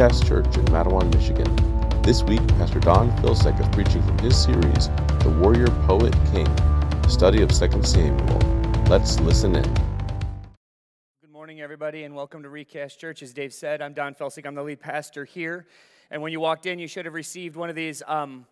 of Recast Church in Mattawan, Michigan. This week, Pastor Don Filsek is preaching from his series, The Warrior Poet King, study of 2 Samuel. Let's listen in. Good morning, everybody, and welcome to Recast Church. As Dave said, I'm Don Felsig. I'm the lead pastor here. And when you walked in, you should have received one of these. Um,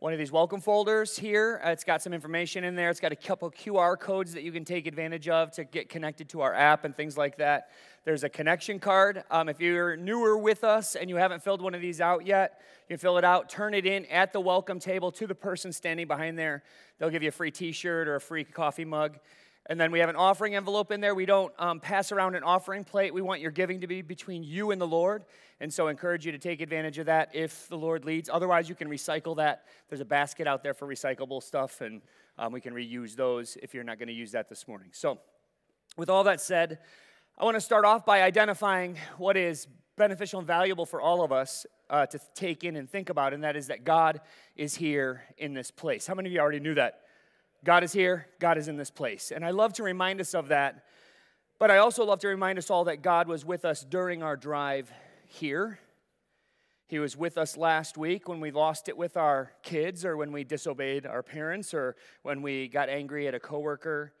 one of these welcome folders here. Uh, it's got some information in there. It's got a couple QR codes that you can take advantage of to get connected to our app and things like that. There's a connection card. Um, if you're newer with us and you haven't filled one of these out yet, you fill it out, turn it in at the welcome table to the person standing behind there. They'll give you a free t shirt or a free coffee mug. And then we have an offering envelope in there. We don't um, pass around an offering plate. We want your giving to be between you and the Lord. And so I encourage you to take advantage of that if the Lord leads. Otherwise, you can recycle that. There's a basket out there for recyclable stuff, and um, we can reuse those if you're not going to use that this morning. So, with all that said, I want to start off by identifying what is beneficial and valuable for all of us uh, to take in and think about, and that is that God is here in this place. How many of you already knew that? God is here, God is in this place. And I love to remind us of that, but I also love to remind us all that God was with us during our drive here. He was with us last week when we lost it with our kids, or when we disobeyed our parents, or when we got angry at a coworker.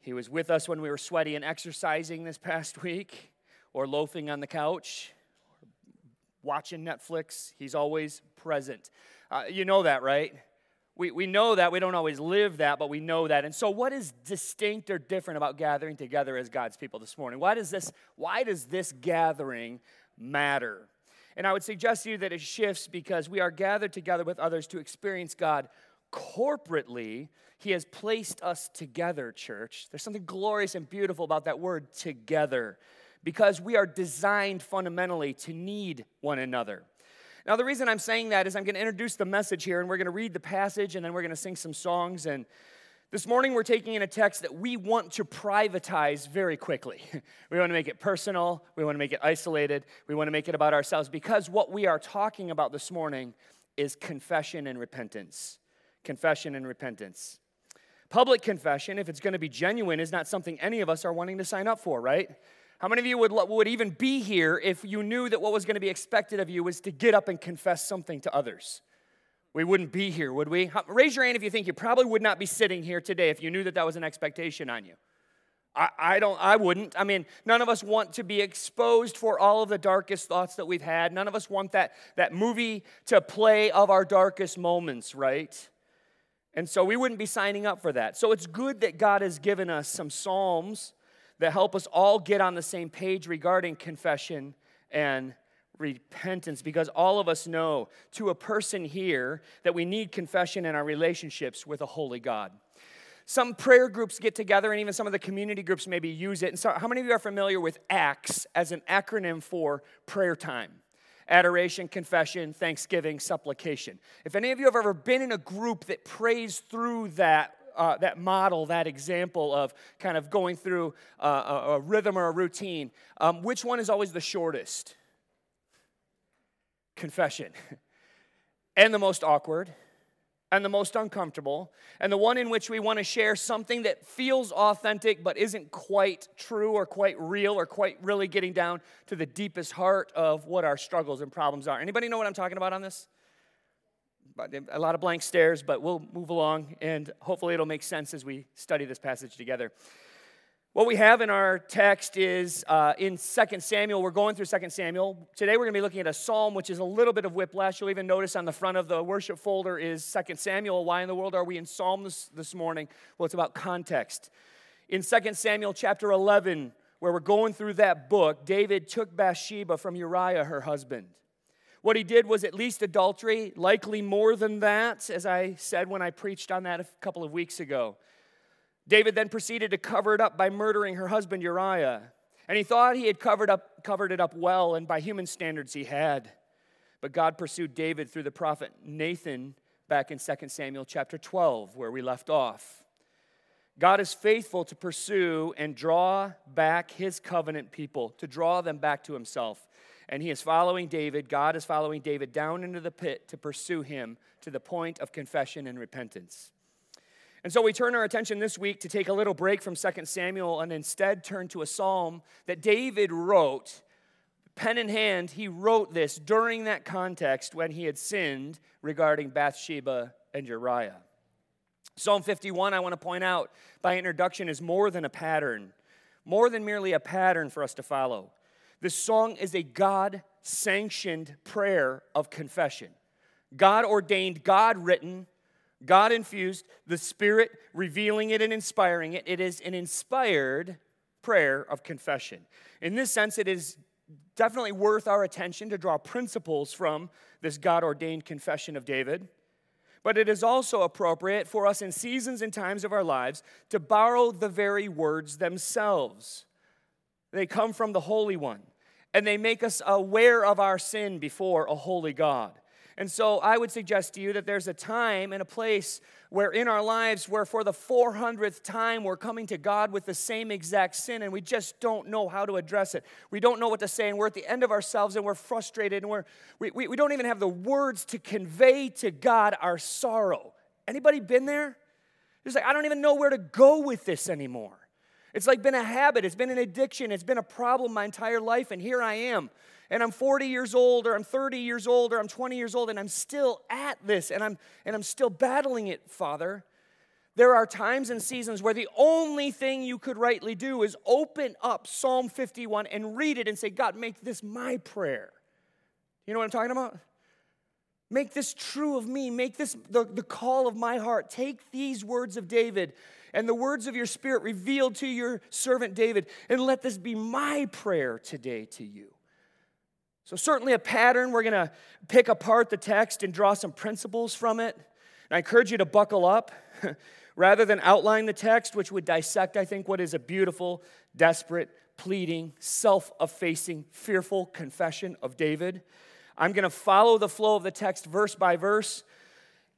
He was with us when we were sweaty and exercising this past week, or loafing on the couch, or watching Netflix. He's always present. Uh, you know that, right? We, we know that. We don't always live that, but we know that. And so, what is distinct or different about gathering together as God's people this morning? Why does this, why does this gathering matter. And I would suggest to you that it shifts because we are gathered together with others to experience God corporately. He has placed us together, church. There's something glorious and beautiful about that word together because we are designed fundamentally to need one another. Now, the reason I'm saying that is I'm going to introduce the message here and we're going to read the passage and then we're going to sing some songs. And this morning, we're taking in a text that we want to privatize very quickly. we want to make it personal, we want to make it isolated, we want to make it about ourselves because what we are talking about this morning is confession and repentance. Confession and repentance. Public confession, if it's going to be genuine, is not something any of us are wanting to sign up for, right? How many of you would, would even be here if you knew that what was going to be expected of you was to get up and confess something to others? we wouldn't be here, would we? Raise your hand if you think you probably would not be sitting here today if you knew that that was an expectation on you. I, I don't, I wouldn't. I mean, none of us want to be exposed for all of the darkest thoughts that we've had. None of us want that, that movie to play of our darkest moments, right? And so we wouldn't be signing up for that. So it's good that God has given us some Psalms that help us all get on the same page regarding confession and repentance because all of us know to a person here that we need confession in our relationships with a holy God. Some prayer groups get together, and even some of the community groups maybe use it. And so, how many of you are familiar with ACTS as an acronym for prayer time? Adoration, confession, thanksgiving, supplication. If any of you have ever been in a group that prays through that uh, that model, that example of kind of going through uh, a, a, rhythm or a routine, um, which one is always the shortest? confession. and the most awkward, and the most uncomfortable, and the one in which we want to share something that feels authentic but isn't quite true or quite real or quite really getting down to the deepest heart of what our struggles and problems are. Anybody know what I'm talking about on this? A lot of blank stares, but we'll move along and hopefully it'll make sense as we study this passage together. What we have in our text is uh, in 2 Samuel. We're going through 2 Samuel. Today we're going to be looking at a psalm, which is a little bit of whiplash. You'll even notice on the front of the worship folder is 2 Samuel. Why in the world are we in psalm this, this morning? Well, it's about context. In 2 Samuel chapter 11, where we're going through that book, David took Bathsheba from Uriah, her husband. What he did was at least adultery, likely more than that, as I said when I preached on that a couple of weeks ago. David then proceeded to cover it up by murdering her husband Uriah. And he thought he had covered, up, covered it up well, and by human standards, he had. But God pursued David through the prophet Nathan back in 2 Samuel chapter 12, where we left off. God is faithful to pursue and draw back his covenant people, to draw them back to himself. And he is following David, God is following David down into the pit to pursue him to the point of confession and repentance. And so we turn our attention this week to take a little break from 2 Samuel and instead turn to a psalm that David wrote pen in hand, he wrote this during that context when he had sinned regarding Bathsheba and Uriah. Psalm 51, I want to point out by introduction, is more than a pattern, more than merely a pattern for us to follow. This song is a God sanctioned prayer of confession. God ordained, God written, God infused, the Spirit revealing it and inspiring it. It is an inspired prayer of confession. In this sense, it is definitely worth our attention to draw principles from this God ordained confession of David. But it is also appropriate for us in seasons and times of our lives to borrow the very words themselves. They come from the Holy One, and they make us aware of our sin before a holy God. And so I would suggest to you that there's a time and a place where in our lives, where for the 400th time we're coming to God with the same exact sin and we just don't know how to address it. We don't know what to say and we're at the end of ourselves and we're frustrated and we're, we, we, we don't even have the words to convey to God our sorrow. Anybody been there? It's like, I don't even know where to go with this anymore. It's like been a habit, it's been an addiction, it's been a problem my entire life, and here I am and I'm 40 years old or I'm 30 years old or I'm 20 years old and I'm still at this and I'm and I'm still battling it, Father. There are times and seasons where the only thing you could rightly do is open up Psalm 51 and read it and say, God, make this my prayer. You know what I'm talking about? Make this true of me. Make this the, the call of my heart. Take these words of David and the words of your spirit revealed to your servant David, and let this be my prayer today to you. So, certainly a pattern. We're going to pick apart the text and draw some principles from it. And I encourage you to buckle up rather than outline the text, which would dissect, I think, what is a beautiful, desperate, pleading, self effacing, fearful confession of David. I'm going to follow the flow of the text verse by verse.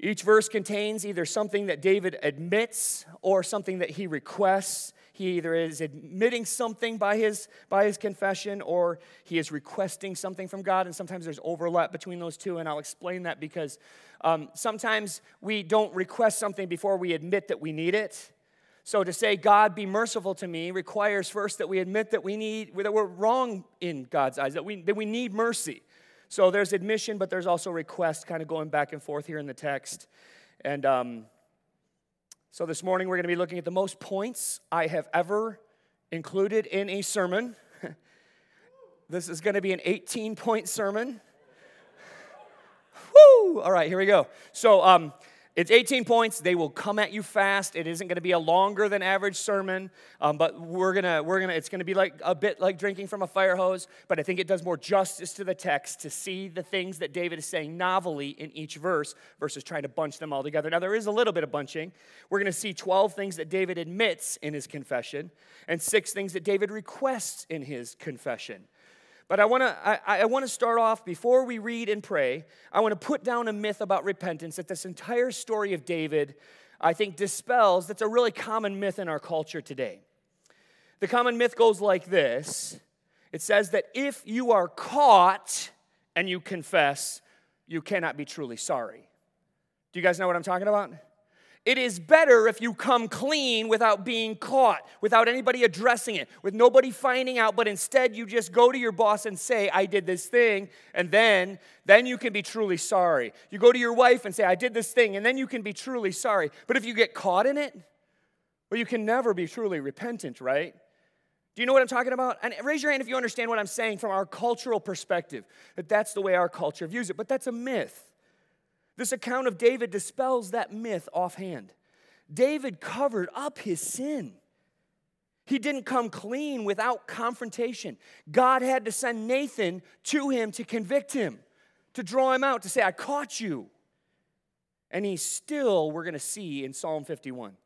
Each verse contains either something that David admits or something that he requests. He either is admitting something by his, by his confession or he is requesting something from God, and sometimes there's overlap between those two, and I'll explain that because um, sometimes we don't request something before we admit that we need it. So to say, God, be merciful to me, requires first that we admit that we need, that we're wrong in God's eyes, that we, that we need mercy. So there's admission, but there's also request kind of going back and forth here in the text. And um, so, this morning we're going to be looking at the most points I have ever included in a sermon. this is going to be an 18 point sermon. Woo! All right, here we go. So, um, it's 18 points. They will come at you fast. It isn't going to be a longer than average sermon, um, but we're gonna we're gonna it's going to be like a bit like drinking from a fire hose. But I think it does more justice to the text to see the things that David is saying novelly in each verse versus trying to bunch them all together. Now there is a little bit of bunching. We're going to see 12 things that David admits in his confession and six things that David requests in his confession. But I want to I, I want to start off before we read and pray. I want to put down a myth about repentance that this entire story of David, I think, dispels. That's a really common myth in our culture today. The common myth goes like this. It says that if you are caught and you confess, you cannot be truly sorry. Do you guys know what I'm talking about? It is better if you come clean without being caught, without anybody addressing it, with nobody finding out, but instead you just go to your boss and say, I did this thing, and then then you can be truly sorry. You go to your wife and say, I did this thing, and then you can be truly sorry. But if you get caught in it, well, you can never be truly repentant, right? Do you know what I'm talking about? And raise your hand if you understand what I'm saying from our cultural perspective, that that's the way our culture views it. But that's a myth. This account of David dispels that myth offhand. David covered up his sin. He didn't come clean without confrontation. God had to send Nathan to him to convict him, to draw him out, to say, I caught you. And he still, we're going to see in Psalm 51,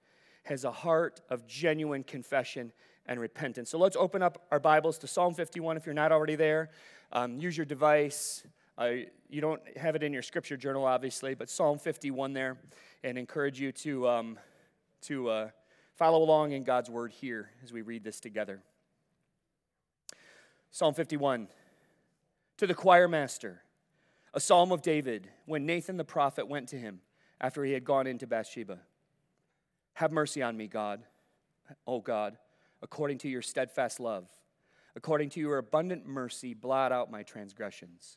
has a heart of genuine confession and repentance. So let's open up our Bibles to Psalm 51 if you're not already there. Um, use your device. Uh, you don't have it in your scripture journal, obviously, but Psalm 51 there, and encourage you to, um, to uh, follow along in God's word here as we read this together. Psalm 51 To the choir master, a psalm of David, when Nathan the prophet went to him after he had gone into Bathsheba. Have mercy on me, God, O God, according to your steadfast love According to your abundant mercy, blot out my transgressions.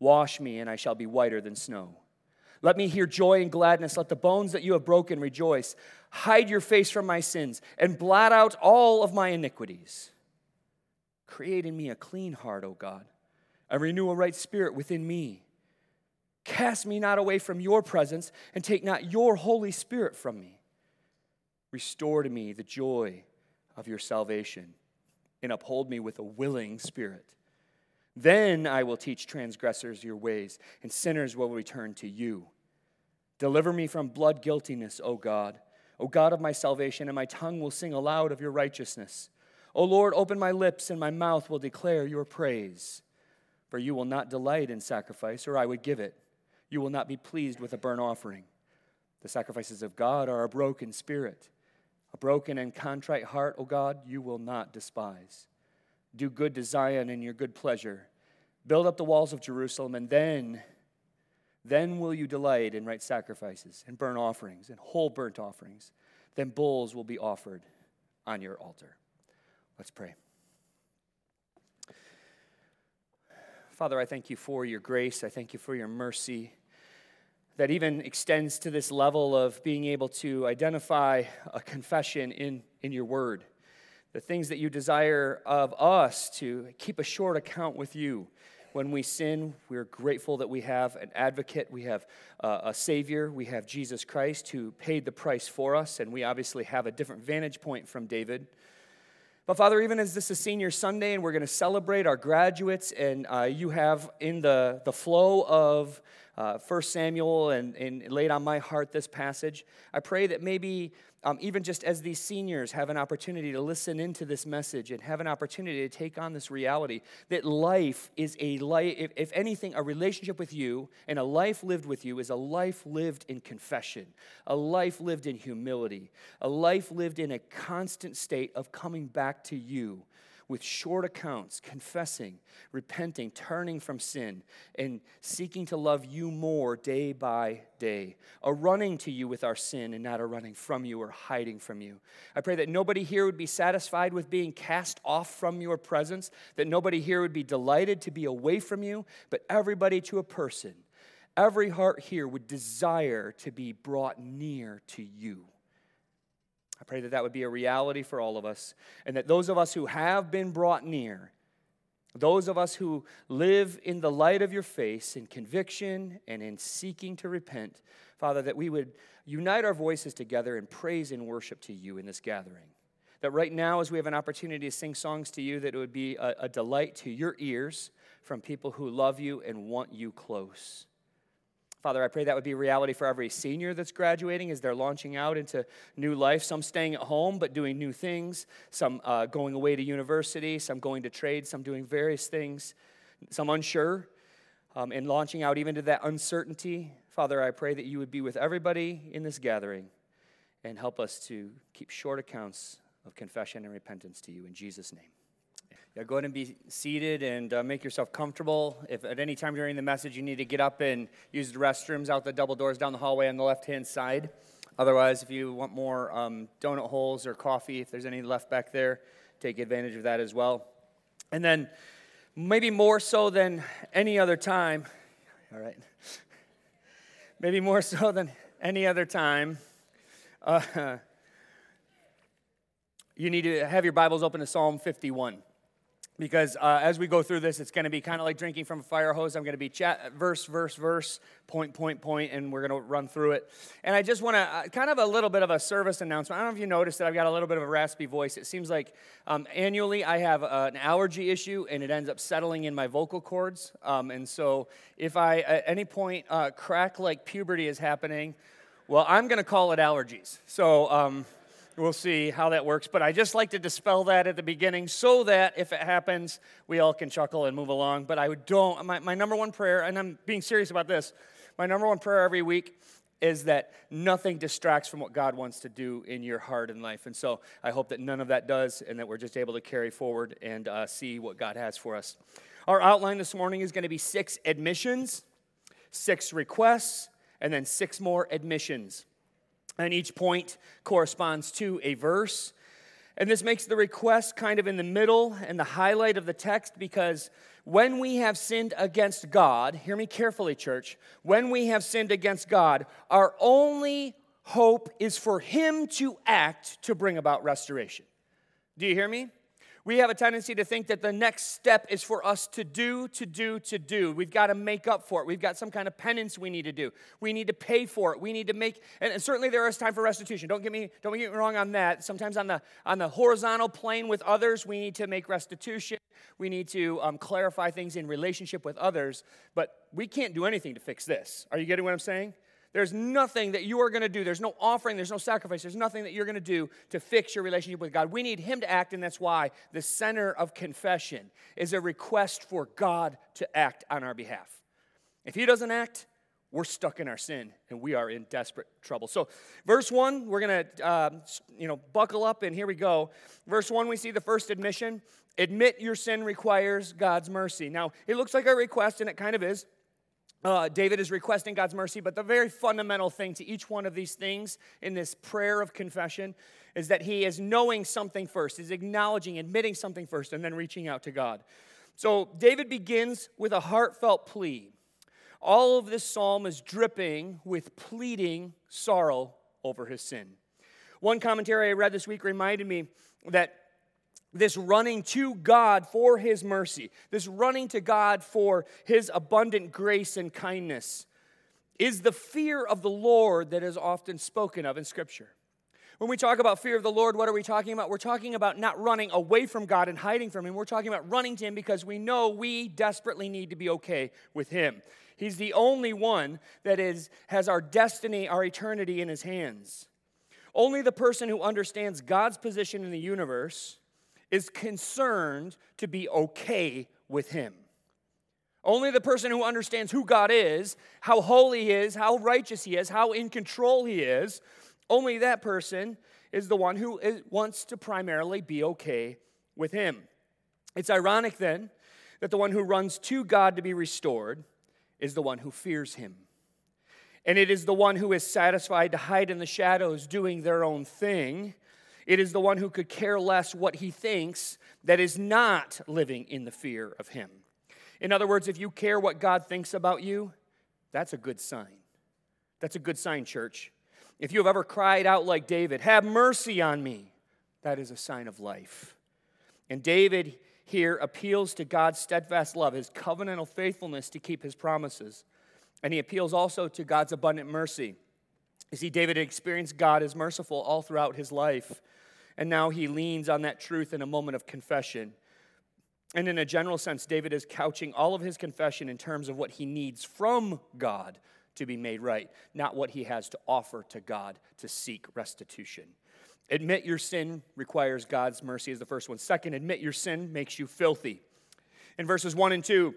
Wash me, and I shall be whiter than snow. Let me hear joy and gladness. Let the bones that you have broken rejoice. Hide your face from my sins, and blot out all of my iniquities. Create in me a clean heart, O God, and renew a right spirit within me. Cast me not away from your presence, and take not your Holy Spirit from me. Restore to me the joy of your salvation and uphold me with a willing spirit. Then I will teach transgressors your ways, and sinners will return to you. Deliver me from blood guiltiness, O God, O God of my salvation, and my tongue will sing aloud of your righteousness. O Lord, open my lips, and my mouth will declare your praise. For you will not delight in sacrifice, or I would give it. You will not be pleased with a burnt offering. The sacrifices of God are a broken spirit a broken and contrite heart, O God, you will not despise. Do good to Zion in your good pleasure. Build up the walls of Jerusalem, and then, then will you delight in right sacrifices and burnt offerings and whole burnt offerings. Then bulls will be offered on your altar. Let's pray. Father, I thank you for your grace. I thank you for your mercy that even extends to this level of being able to identify a confession in, in your word. The things that you desire of us to keep a short account with you. When we sin, we're grateful that we have an advocate, we have uh, a Savior, we have Jesus Christ who paid the price for us, and we obviously have a different vantage point from David. But Father, even as this is Senior Sunday and we're going to celebrate our graduates, and uh, you have in the, the flow of uh, 1 Samuel and, and laid on my heart this passage. I pray that maybe um, even just as these seniors have an opportunity to listen into this message and have an opportunity to take on this reality, that life is a life, if, if anything, a relationship with you and a life lived with you is a life lived in confession, a life lived in humility, a life lived in a constant state of coming back to you with short accounts, confessing, repenting, turning from sin, and seeking to love you more day by day. A running to you with our sin and not a running from you or hiding from you. I pray that nobody here would be satisfied with being cast off from your presence, that nobody here would be delighted to be away from you, but everybody to a person. Every heart here would desire to be brought near to you. I pray that that would be a reality for all of us, and that those of us who have been brought near, those of us who live in the light of your face in conviction and in seeking to repent, Father, that we would unite our voices together in praise and worship to you in this gathering. That right now, as we have an opportunity to sing songs to you, that it would be a, a delight to your ears from people who love you and want you close. Father, I pray that would be reality for every senior that's graduating as they're launching out into new life. Some staying at home but doing new things, some uh, going away to university, some going to trade, some doing various things, some unsure, um, and launching out even to that uncertainty. Father, I pray that you would be with everybody in this gathering and help us to keep short accounts of confession and repentance to you. In Jesus' name. Go ahead and be seated and uh, make yourself comfortable. If at any time during the message you need to get up and use the restrooms out the double doors down the hallway on the left hand side. Otherwise, if you want more um, donut holes or coffee, if there's any left back there, take advantage of that as well. And then, maybe more so than any other time, all right, maybe more so than any other time, uh, you need to have your Bibles open to Psalm 51 because uh, as we go through this, it's going to be kind of like drinking from a fire hose. I'm going to be chat, verse, verse, verse, point, point, point, and we're going to run through it. And I just want to uh, kind of a little bit of a service announcement. I don't know if you noticed that I've got a little bit of a raspy voice. It seems like um, annually I have uh, an allergy issue, and it ends up settling in my vocal cords. Um, and so if I at any point uh, crack like puberty is happening, well, I'm going to call it allergies. So. Um, we'll see how that works. But I just like to dispel that at the beginning so that if it happens, we all can chuckle and move along. But I don't, my, my number one prayer, and I'm being serious about this, my number one prayer every week is that nothing distracts from what God wants to do in your heart and life. And so I hope that none of that does and that we're just able to carry forward and uh, see what God has for us. Our outline this morning is going to be six admissions, six requests, and then six more admissions. And each point corresponds to a verse. And this makes the request kind of in the middle and the highlight of the text because when we have sinned against God, hear me carefully, church, when we have sinned against God, our only hope is for Him to act to bring about restoration. Do you hear me? We have a tendency to think that the next step is for us to do, to do, to do. We've got to make up for it. We've got some kind of penance we need to do. We need to pay for it. We need to make, and certainly there is time for restitution. Don't get me, don't get me wrong on that. Sometimes on the on the horizontal plane with others, we need to make restitution. We need to um, clarify things in relationship with others. But we can't do anything to fix this. Are you getting what I'm saying? There's nothing that you are going to do. There's no offering, there's no sacrifice, there's nothing that you're going to do to fix your relationship with God. We need Him to act, and that's why the center of confession is a request for God to act on our behalf. If He doesn't act, we're stuck in our sin and we are in desperate trouble. So, verse one, we're going to, uh, you know, buckle up and here we go. Verse one, we see the first admission. Admit your sin requires God's mercy. Now, it looks like a request, and it kind of is. Uh, David is requesting God's mercy, but the very fundamental thing to each one of these things in this prayer of confession is that he is knowing something first, is acknowledging, admitting something first, and then reaching out to God. So David begins with a heartfelt plea. All of this psalm is dripping with pleading sorrow over his sin. One commentary I read this week reminded me that this running to God for His mercy, this running to God for His abundant grace and kindness, is the fear of the Lord that is often spoken of in Scripture. When we talk about fear of the Lord, what are we talking about? We're talking about not running away from God and hiding from Him. We're talking about running to Him because we know we desperately need to be okay with Him. He's the only one that is, has our destiny, our eternity in His hands. Only the person who understands God's position in the universe is concerned to be okay with Him. Only the person who understands who God is, how holy He is, how righteous He is, how in control He is, only that person is the one who is, wants to primarily be okay with Him. It's ironic then that the one who runs to God to be restored is the one who fears Him. And it is the one who is satisfied to hide in the shadows doing their own thing it is the one who could care less what he thinks that is not living in the fear of him. In other words, if you care what God thinks about you, that's a good sign. That's a good sign, church. If you have ever cried out like David, Have mercy on me, that is a sign of life. And David here appeals to God's steadfast love, his covenantal faithfulness to keep his promises. And he appeals also to God's abundant mercy. You see, David experienced God as merciful all throughout his life. And now he leans on that truth in a moment of confession. And in a general sense, David is couching all of his confession in terms of what he needs from God to be made right, not what he has to offer to God to seek restitution. Admit your sin requires God's mercy, is the first one. Second, admit your sin makes you filthy. In verses 1 and 2,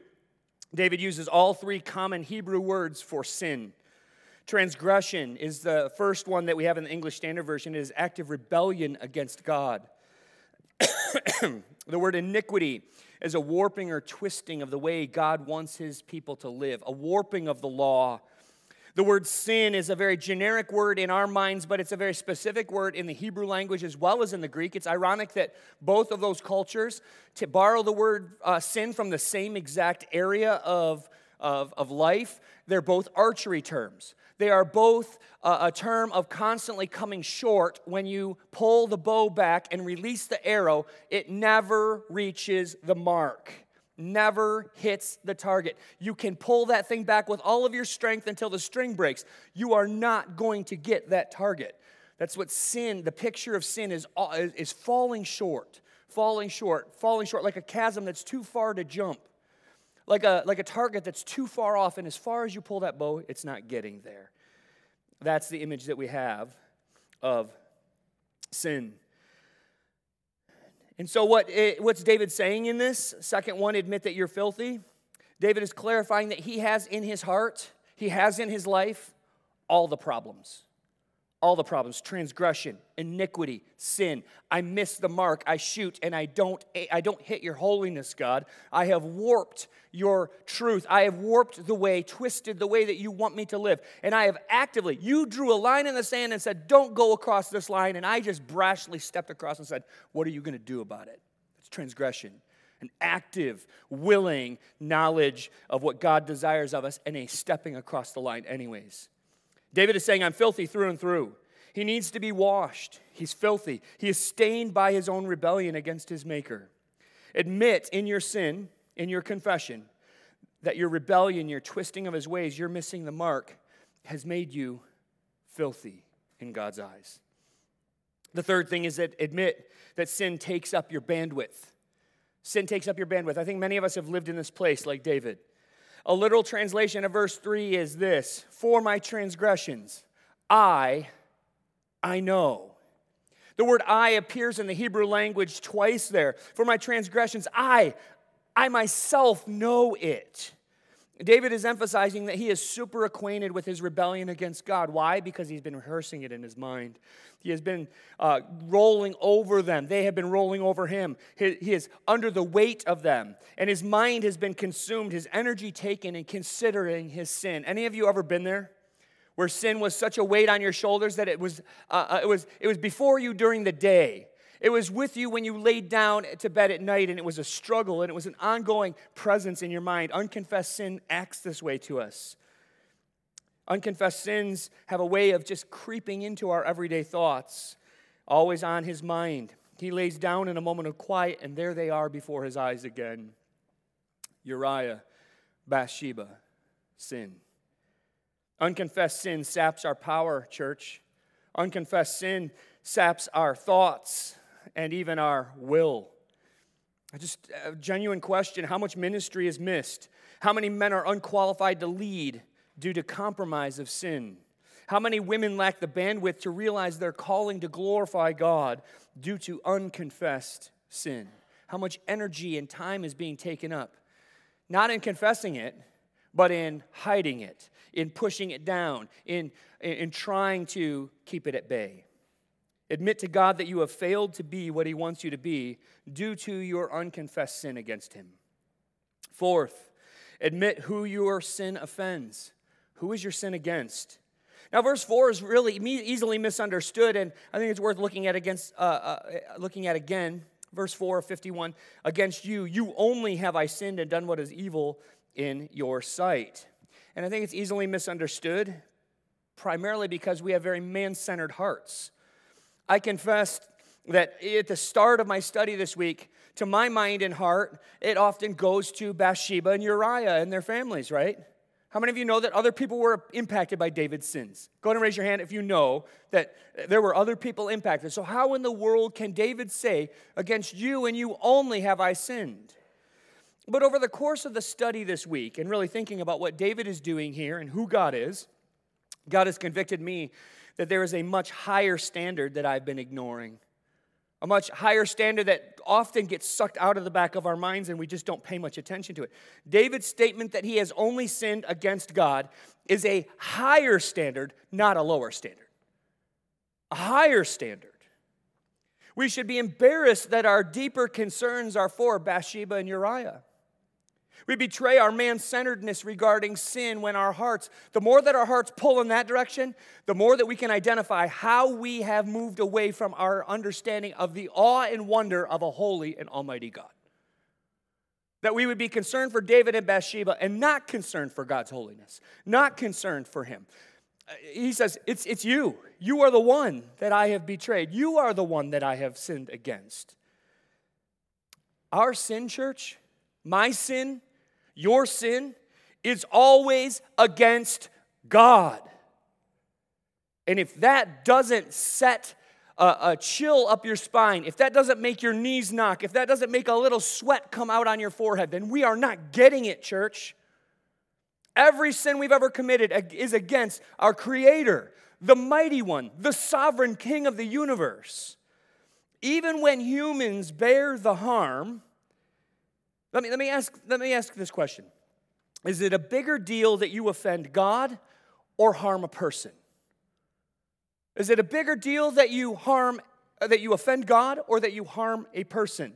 David uses all three common Hebrew words for sin Transgression is the first one that we have in the English Standard Version. It is active rebellion against God. the word iniquity is a warping or twisting of the way God wants his people to live, a warping of the law. The word sin is a very generic word in our minds, but it's a very specific word in the Hebrew language as well as in the Greek. It's ironic that both of those cultures, to borrow the word uh, sin from the same exact area of, of, of life, they're both archery terms. They are both a, term of constantly coming short. When you pull the bow back and release the arrow, it never reaches the mark, never hits the target. You can pull that thing back with all of your strength until the string breaks. You are not going to get that target. That's what sin, the picture of sin is, is falling short, falling short, falling short, like a chasm that's too far to jump like a, like a target that's too far off, and as far as you pull that bow, it's not getting there. That's the image that we have of sin. And so, what, eh, what's David saying in this? Second one, admit that you're filthy. David is clarifying that he has in his heart, he has in his life all the problems all the problems transgression iniquity sin. I miss the mark. I shoot and i don't i don't hit your holiness god. I have warped your truth. I have warped the way twisted the way that you want me to live. And i have actively you drew a line in the sand and said don't go across this line. And i just brashly stepped across and said what are you going to do about it? It's transgression. An active, willing knowledge of what God desires of us, and a stepping across the line, anyways. David is saying, I'm filthy through and through. He needs to be washed. He's filthy. He is stained by his own rebellion against his Maker. Admit in your sin, in your confession, that your rebellion, your twisting of his ways, your missing the mark, has made you filthy in God's eyes. The third thing is that admit that sin takes up your bandwidth. Sin takes up your bandwidth. I think many of us have lived in this place like David. A literal translation of verse 3 is this For my transgressions, I, I know. The word I appears in the Hebrew language twice there. For my transgressions, I, I myself know it. David is emphasizing that he is super acquainted with his rebellion against God. Why? Because he's been rehearsing it in his mind. He has been uh, rolling over them. They have been rolling over him. He, he is under the weight of them. And his mind has been consumed, his energy taken in considering his sin. Any of you ever been there? Where sin was such a weight on your shoulders that it was, uh, uh it was, it was before you during the day. It was with you when you laid down to bed at night, and it was a struggle, and it was an ongoing presence in your mind. Unconfessed sin acts this way to us. Unconfessed sins have a way of just creeping into our everyday thoughts, always on his mind. He lays down in a moment of quiet, and there they are before his eyes again. Uriah, Bathsheba, sin. Unconfessed sin saps our power, church. Unconfessed sin saps our thoughts and even our will. Just a genuine question how much ministry is missed? How many men are unqualified to lead due to compromise of sin? How many women lack the bandwidth to realize their calling to glorify God due to unconfessed sin? How much energy and time is being taken up? Not in confessing it, but in hiding it, in pushing it down, in, in, trying to keep it at bay. Admit to God that you have failed to be what He wants you to be due to your unconfessed sin against Him. Fourth, admit who your sin offends. Who is your sin against? Now, verse four is really easily misunderstood, and I think it's worth looking at against, uh, uh, looking at again. Verse four of fifty-one: Against you, you only have I sinned and done what is evil in your sight. And I think it's easily misunderstood, primarily because we have very man-centered hearts. I confess that at the start of my study this week, to my mind and heart, it often goes to Bathsheba and Uriah and their families, right? How many of you know that other people were impacted by David's sins? Go ahead and raise your hand if you know that there were other people impacted. So, how in the world can David say, Against you and you only have I sinned? But over the course of the study this week and really thinking about what David is doing here and who God is, God has convicted me that there is a much higher standard that I've been ignoring. A much higher standard that often gets sucked out of the back of our minds and we just don't pay much attention to it. David's statement that he has only sinned against God is a higher standard, not a lower standard. A higher standard. We should be embarrassed that our deeper concerns are for Bathsheba and Uriah. We betray our man centeredness regarding sin when our hearts, the more that our hearts pull in that direction, the more that we can identify how we have moved away from our understanding of the awe and wonder of a holy and almighty God. That we would be concerned for David and Bathsheba and not concerned for God's holiness, not concerned for Him. Uh, he says, It's, it's you. You are the one that I have betrayed. You are the one that I have sinned against. Our sin, church, my sin, your sin is always against God. And if that doesn't set a, a, chill up your spine, if that doesn't make your knees knock, if that doesn't make a little sweat come out on your forehead, then we are not getting it, church. Every sin we've ever committed is against our Creator, the mighty one, the sovereign King of the universe. even when humans bear the harm, let me, let me, ask, let me ask this question Is it a bigger deal that you offend God or harm a person? Is it a bigger deal that you harm, uh, that you offend God or that you harm a person?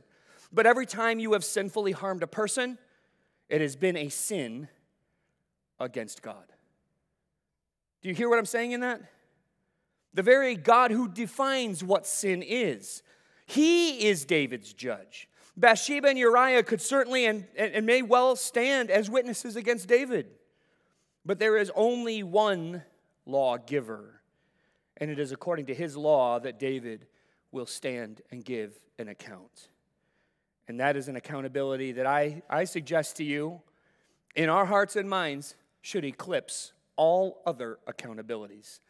But every time you have sinfully harmed a person, it has been a sin against God. Do you hear what I'm saying in that? The very God who defines what sin is. He is David's judge. Bathsheba and Uriah could certainly and, and may well stand as witnesses against David. But there is only one lawgiver, and it is according to his law that David will stand and give an account. And that is an accountability that I, I suggest to you in our hearts and minds should eclipse all other accountabilities.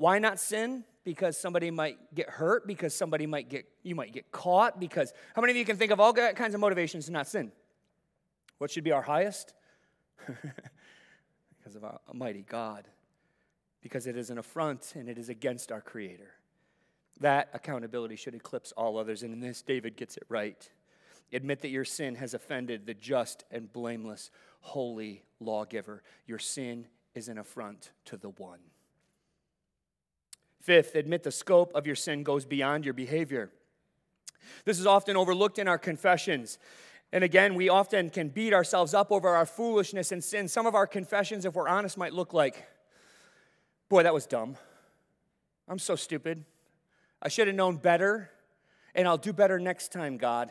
Why not sin? Because somebody might get hurt, because somebody might get, you might get caught, because how many of you can think of all kinds of motivations to not sin? What should be our highest? because of our Almighty God, because it is an affront and it is against our Creator. That accountability should eclipse all others, and in this, David gets it right. Admit that your sin has offended the just and blameless, holy lawgiver. Your sin is an affront to the one. Fifth, admit the scope of your sin goes beyond your behavior. This is often overlooked in our confessions. And again, we often can beat ourselves up over our foolishness and sin. Some of our confessions, if we're honest, might look like, boy, that was dumb. I'm so stupid. I should have known better, and I'll do better next time, God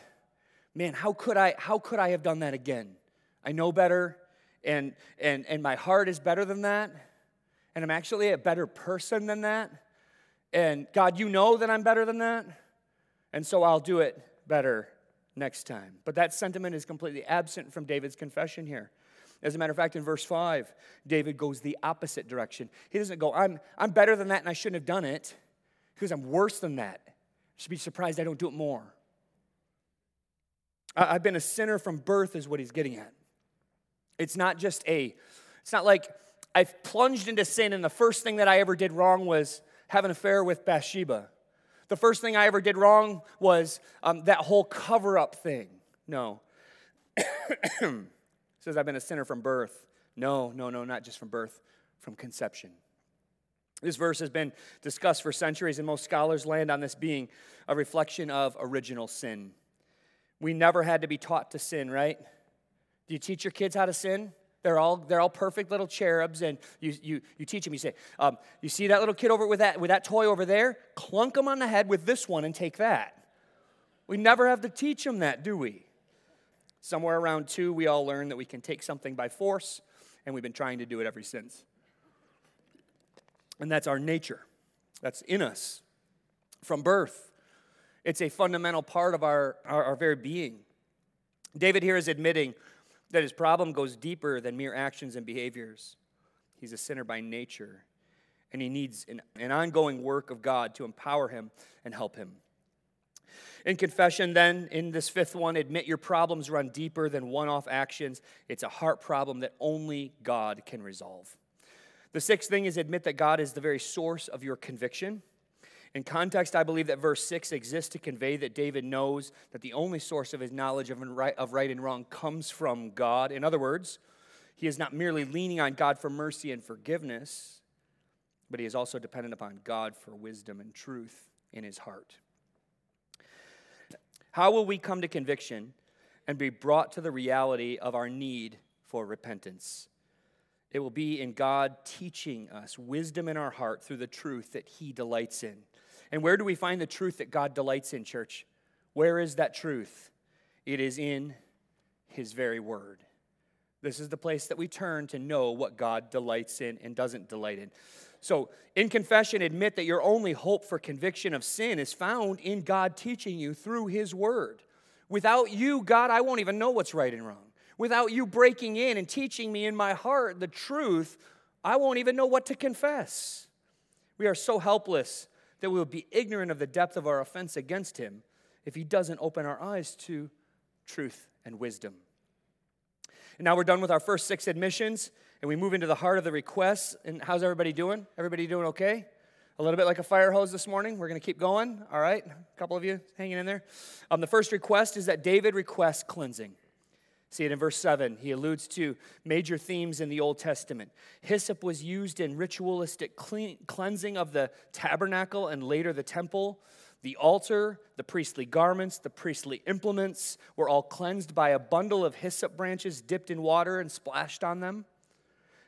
man, how could I, how could I have done that again? I know better, and, and, and my heart is better than that, and I'm actually a better person than that. And God, you know that I'm better than that, and so I'll do it better next time. But that sentiment is completely absent from David's confession here. As a matter of fact, in verse 5, David goes the opposite direction. He doesn't go, I'm, I'm better than that and I shouldn't have done it. Because I'm worse than that. I should be surprised I don't do it more. I've been a sinner from birth, is what he's getting at. It's not just a, it's not like I've plunged into sin and the first thing that I ever did wrong was have an affair with Bathsheba. The first thing I ever did wrong was um, that whole cover up thing. No. says I've been a sinner from birth. No, no, no, not just from birth, from conception. This verse has been discussed for centuries, and most scholars land on this being a reflection of original sin. We never had to be taught to sin, right? Do you teach your kids how to sin? They're all, they're all perfect little cherubs, and you, you, you teach them. You say, um, You see that little kid over with that, with that toy over there? Clunk them on the head with this one and take that. We never have to teach them that, do we? Somewhere around two, we all learn that we can take something by force, and we've been trying to do it ever since. And that's our nature, that's in us from birth. It's a fundamental part of our, our, our very being. David here is admitting that his problem goes deeper than mere actions and behaviors. He's a sinner by nature, and he needs an, an ongoing work of God to empower him and help him. In confession, then, in this fifth one, admit your problems run deeper than one off actions. It's a heart problem that only God can resolve. The sixth thing is admit that God is the very source of your conviction. In context, I believe that verse 6 exists to convey that David knows that the only source of his knowledge of right, of right and wrong comes from God. In other words, he is not merely leaning on God for mercy and forgiveness, but he is also dependent upon God for wisdom and truth in his heart. How will we come to conviction and be brought to the reality of our need for repentance? It will be in God teaching us wisdom in our heart through the truth that He delights in. And where do we find the truth that God delights in, church? Where is that truth? It is in His very word. This is the place that we turn to know what God delights in and doesn't delight in. So, in confession, admit that your only hope for conviction of sin is found in God teaching you through His word. Without you, God, I won't even know what's right and wrong. Without you breaking in and teaching me in my heart the truth, I won't even know what to confess. We are so helpless that we will be ignorant of the depth of our offense against him if he doesn't open our eyes to truth and wisdom. And now we're done with our first six admissions, and we move into the heart of the requests. And how's everybody doing? Everybody doing okay? a little bit like a fire hose this morning. We're going to keep going. All right, a couple of you hanging in there. Um, the first request is that David requests cleansing. See it in verse 7. He alludes to major themes in the Old Testament. Hyssop was used in ritualistic cleansing of the tabernacle and later the temple. The altar, the priestly garments, the priestly implements were all cleansed by a bundle of hyssop branches dipped in water and splashed on them.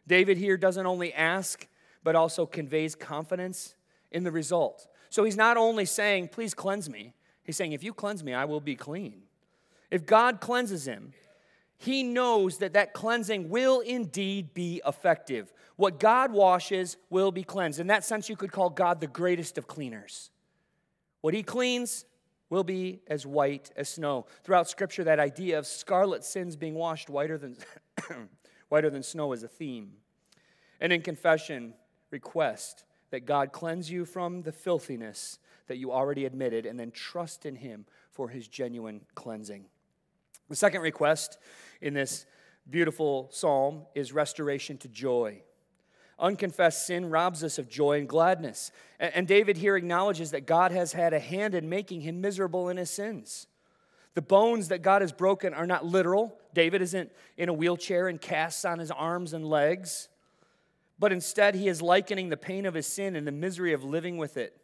David here doesn't only ask, but also conveys confidence in the result. So he's not only saying, Please cleanse me, he's saying, If you cleanse me, I will be clean. If God cleanses him, he knows that that cleansing will indeed be effective. What God washes will be cleansed. In that sense, you could call God the greatest of cleaners. What he cleans will be as white as snow. Throughout Scripture, that idea of scarlet sins being washed whiter than, whiter than snow is a theme. And in confession, request that God cleanse you from the filthiness that you already admitted, and then trust in him for his genuine cleansing. The second request in this beautiful psalm is restoration to joy. Unconfessed sin robs us of joy and gladness. And David here acknowledges that God has had a hand in making him miserable in his sins. The bones that God has broken are not literal. David isn't in a wheelchair and casts on his arms and legs, but instead he is likening the pain of his sin and the misery of living with it,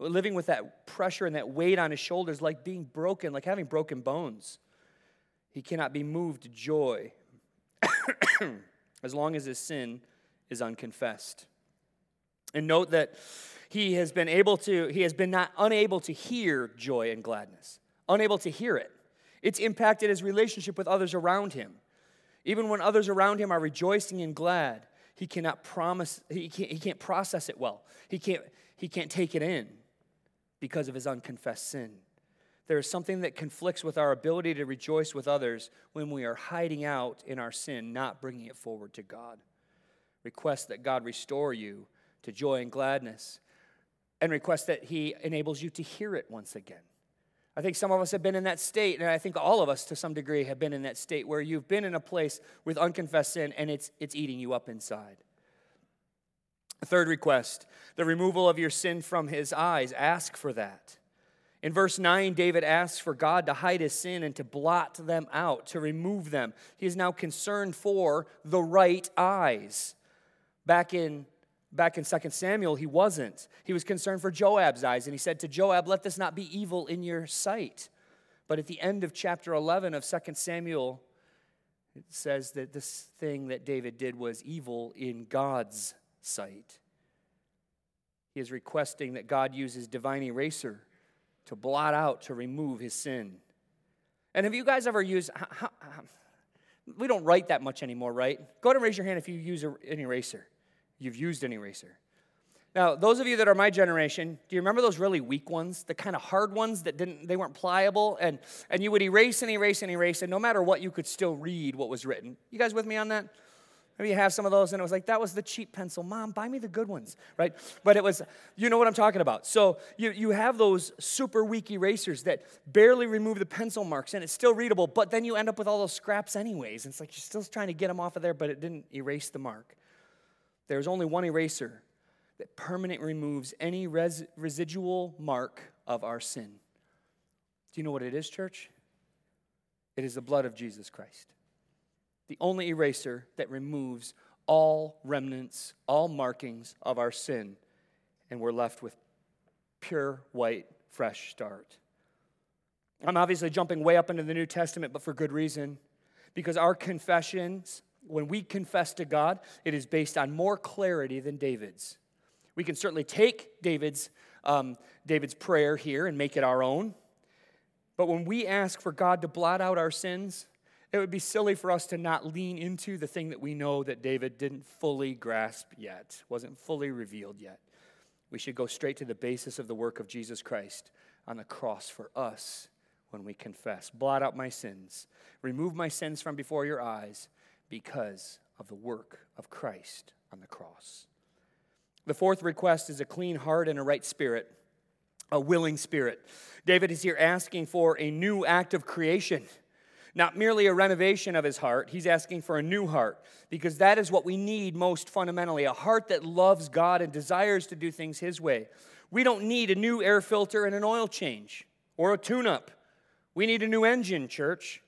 living with that pressure and that weight on his shoulders, like being broken, like having broken bones. He cannot be moved to joy as long as his sin is unconfessed. And note that he has been able to, he has been not unable to hear joy and gladness, unable to hear it. It's impacted his relationship with others around him. Even when others around him are rejoicing and glad, he cannot promise, he can't, he can't process it well. He can't, he can't take it in because of his unconfessed sin. There is something that conflicts with our ability to rejoice with others when we are hiding out in our sin, not bringing it forward to God request that God restore you to joy and gladness, and request that He enables you to hear it once again. I think some of us have been in that state, and I think all of us to some degree have been in that state where you've been in a place with unconfessed sin and it's, it's eating you up inside. Third request the removal of your sin from his eyes. Ask for that. In verse 9, David asks for God to hide his sin and to blot them out, to remove them. He is now concerned for the right eyes. Back in back in 2 Samuel, he wasn't. He was concerned for Joab's eyes, and he said to Joab, Let this not be evil in your sight. But at the end of chapter 11 of 2 Samuel, it says that this thing that David did was evil in God's sight. He is requesting that God use his divine eraser to blot out, to remove his sin. And have you guys ever used, we don't write that much anymore, right? Go ahead and raise your hand if you use an eraser you've used an eraser. Now, those of you that are my generation, do you remember those really weak ones, the kind of hard ones that didn't they weren't pliable and and you would erase and erase and erase and no matter what you could still read what was written. You guys with me on that? Maybe you have some of those and it was like that was the cheap pencil. Mom, buy me the good ones, right? But it was you know what I'm talking about. So you you have those super weak erasers that barely remove the pencil marks and it's still readable, but then you end up with all those scraps anyways. And it's like you're still trying to get them off of there, but it didn't erase the mark. There's only one eraser that permanently removes any res- residual mark of our sin. Do you know what it is, church? It is the blood of Jesus Christ. The only eraser that removes all remnants, all markings of our sin, and we're left with pure, white, fresh start. I'm obviously jumping way up into the New Testament, but for good reason. Because our confessions when we confess to God, it is based on more clarity than David's. We can certainly take David's, um, David's prayer here and make it our own. But when we ask for God to blot out our sins, it would be silly for us to not lean into the thing that we know that David didn't fully grasp yet, wasn't fully revealed yet. We should go straight to the basis of the work of Jesus Christ on the cross for us when we confess. Blot out my sins, remove my sins from before your eyes because of the work of Christ on the cross. The fourth request is a clean heart and a right spirit, a willing spirit. David is here asking for a new act of creation. Not merely a renovation of his heart, he's asking for a new heart because that is what we need most fundamentally a heart that loves God and desires to do things his way. We don't need a new air filter and an oil change or a tune up. We need a new engine, church.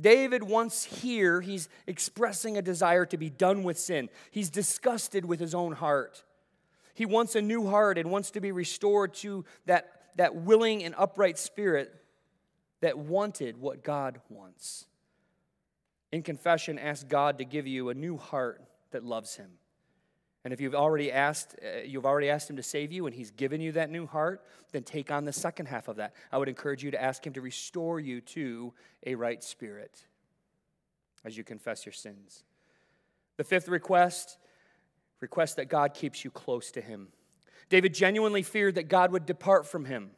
David wants here, he's expressing a desire to be done with sin. He's disgusted with his own heart. He wants a new heart and wants to be restored to that, that willing and upright spirit that wanted what God wants. In confession, ask God to give you a new heart that loves him. And if you've already asked, uh, you've already asked him to save you and he's given you that new heart, then take on the second half of that. I would encourage you to ask him to restore you to a right spirit as you confess your sins. The fifth request, request that God keeps you close to him. David genuinely feared that God would depart from him.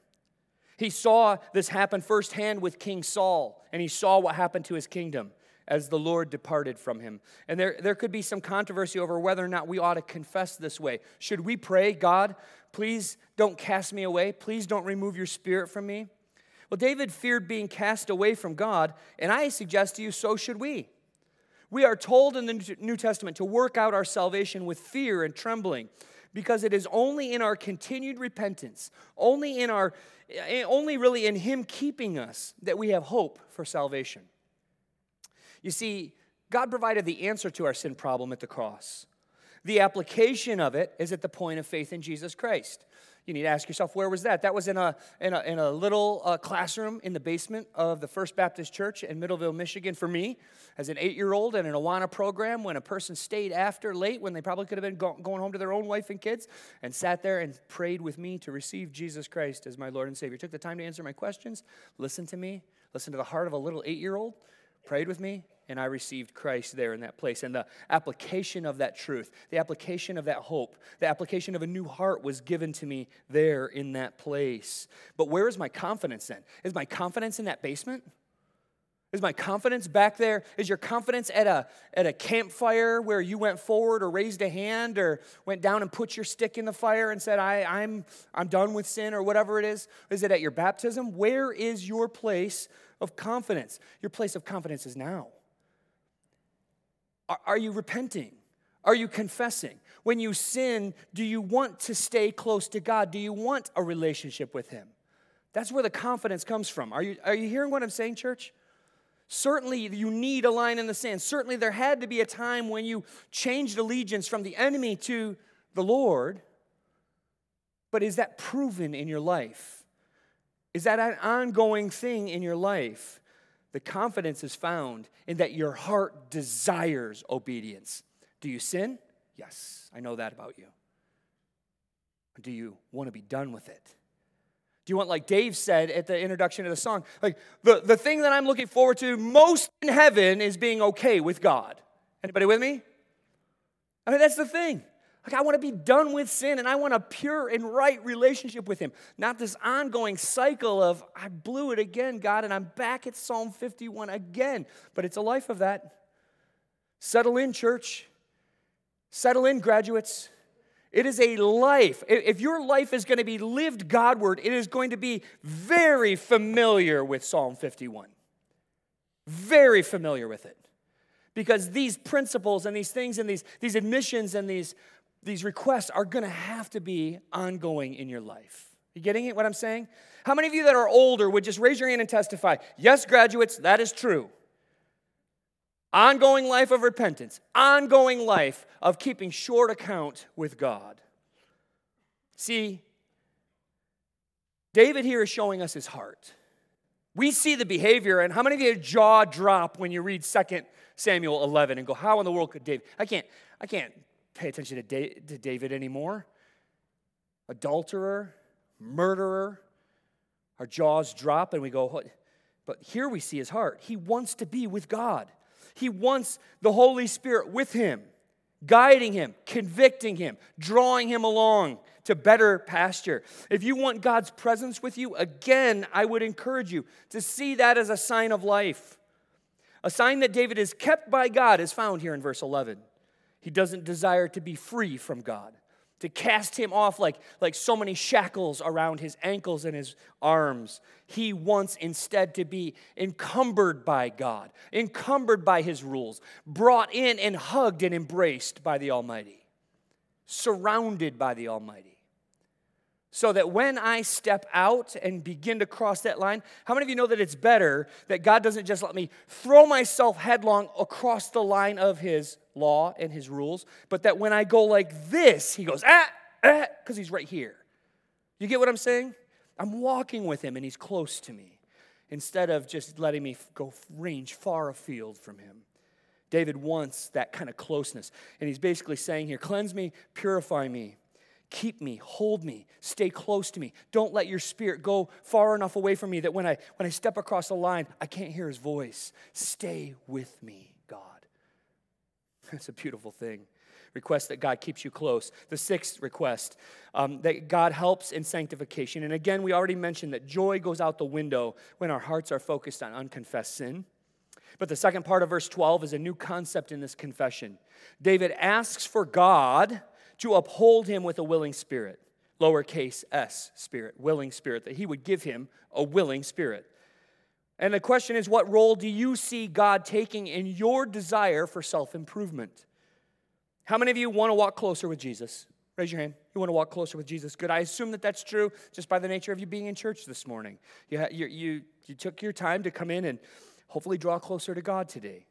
He saw this happen firsthand with King Saul, and he saw what happened to his kingdom as the Lord departed from him. And there, there could be some controversy over whether or not we ought to confess this way. Should we pray, God, please don't cast me away? Please don't remove your spirit from me? Well, David feared being cast away from God, and I suggest to you, so should we. We are told in the New Testament to work out our salvation with fear and trembling because it is only in our continued repentance, only in our eh, only really in him keeping us that we have hope for salvation. You see, God provided the answer to our sin problem at the cross. The application of it is at the point of faith in Jesus Christ. You need to ask yourself, where was that? That was in a, in a, in a little uh, classroom in the basement of the First Baptist Church in Middleville, Michigan, for me, as an eight year old in an Awana program when a person stayed after late when they probably could have been go- going home to their own wife and kids and sat there and prayed with me to receive Jesus Christ as my Lord and Savior. Took the time to answer my questions, listen to me, listen to the heart of a little eight year old, prayed with me, and I received Christ there in that place. And the application of that truth, the application of that hope, the application of a new heart was given to me there in that place. But where is my confidence then? Is my confidence in that basement? Is my confidence back there? Is your confidence at a, at a campfire where you went forward or raised a hand or went down and put your stick in the fire and said, I, I'm, I'm done with sin or whatever it is? Is it at your baptism? Where is your place of confidence? Your place of confidence is now. Are, are you repenting? Are you confessing? When you sin, do you want to stay close to God? Do you want a relationship with Him? That's where the confidence comes from. Are you, are you hearing what I'm saying, church? Certainly, you need a line in the sand. Certainly, there had to be a time when you changed allegiance from the enemy to the Lord. But is that proven in your life? Is that an ongoing thing in your life? The confidence is found in that your heart desires obedience. Do you sin? Yes, I know that about you. do you want to be done with it? Do you want, like Dave said at the introduction of the song, like the, the thing that I'm looking forward to most in heaven is being okay with God? Anybody with me? I mean, that's the thing. Like, I want to be done with sin and I want a pure and right relationship with Him. Not this ongoing cycle of, I blew it again, God, and I'm back at Psalm 51 again. But it's a life of that. Settle in, church. Settle in, graduates. It is a life. If your life is going to be lived Godward, it is going to be very familiar with Psalm 51. Very familiar with it. Because these principles and these things and these, these admissions and these these requests are going to have to be ongoing in your life. You getting it what I'm saying? How many of you that are older would just raise your hand and testify? Yes, graduates, that is true. Ongoing life of repentance, ongoing life of keeping short account with God. See, David here is showing us his heart. We see the behavior, and how many of you jaw drop when you read 2 Samuel 11 and go, How in the world could David? I can't, I can't pay attention to, to David anymore. Adulterer, murderer, our jaws drop and we go. But here we see his heart. He wants to be with God. He wants the Holy Spirit with him, guiding him, convicting him, drawing him along to better pasture. If you want God's presence with you, again, I would encourage you to see that as a sign of life. A sign that David is kept by God is found here in verse 11. He doesn't desire to be free from God. to cast him off like, like so many shackles around his ankles and his arms. He wants instead to be encumbered by God, encumbered by his rules, brought in and hugged and embraced by the Almighty, surrounded by the Almighty. So that when I step out and begin to cross that line, how many of you know that it's better that God doesn't just let me throw myself headlong across the line of His law and His rules, but that when I go like this, He goes, ah, ah, because He's right here. You get what I'm saying? I'm walking with Him and He's close to me instead of just letting me go range far afield from Him. David wants that kind of closeness. And he's basically saying here, cleanse me, purify me. Keep me, hold me, stay close to me. Don't let your spirit go far enough away from me that when I when I step across the line, I can't hear his voice. Stay with me. That's a beautiful thing. Request that God keeps you close. The sixth request, um, that God helps in sanctification. And again, we already mentioned that joy goes out the window when our hearts are focused on unconfessed sin. But the second part of verse 12 is a new concept in this confession. David asks for God to uphold him with a willing spirit, lowercase s spirit, willing spirit, that he would give him a willing spirit. And the question is, what role do you see God taking in your desire for self improvement? How many of you want to walk closer with Jesus? Raise your hand. You want to walk closer with Jesus? Good. I assume that that's true just by the nature of you being in church this morning. You, you, you, you took your time to come in and hopefully draw closer to God today.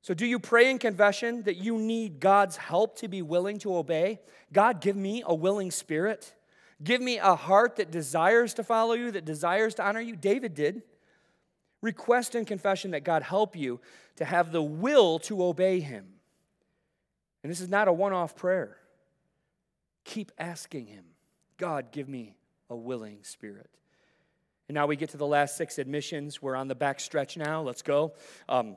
So, do you pray in confession that you need God's help to be willing to obey? God, give me a willing spirit. Give me a heart that desires to follow you, that desires to honor you. David did. Request in confession that God help you to have the will to obey him. And this is not a one off prayer. Keep asking him, God, give me a willing spirit. And now we get to the last six admissions. We're on the back stretch now. Let's go. Um,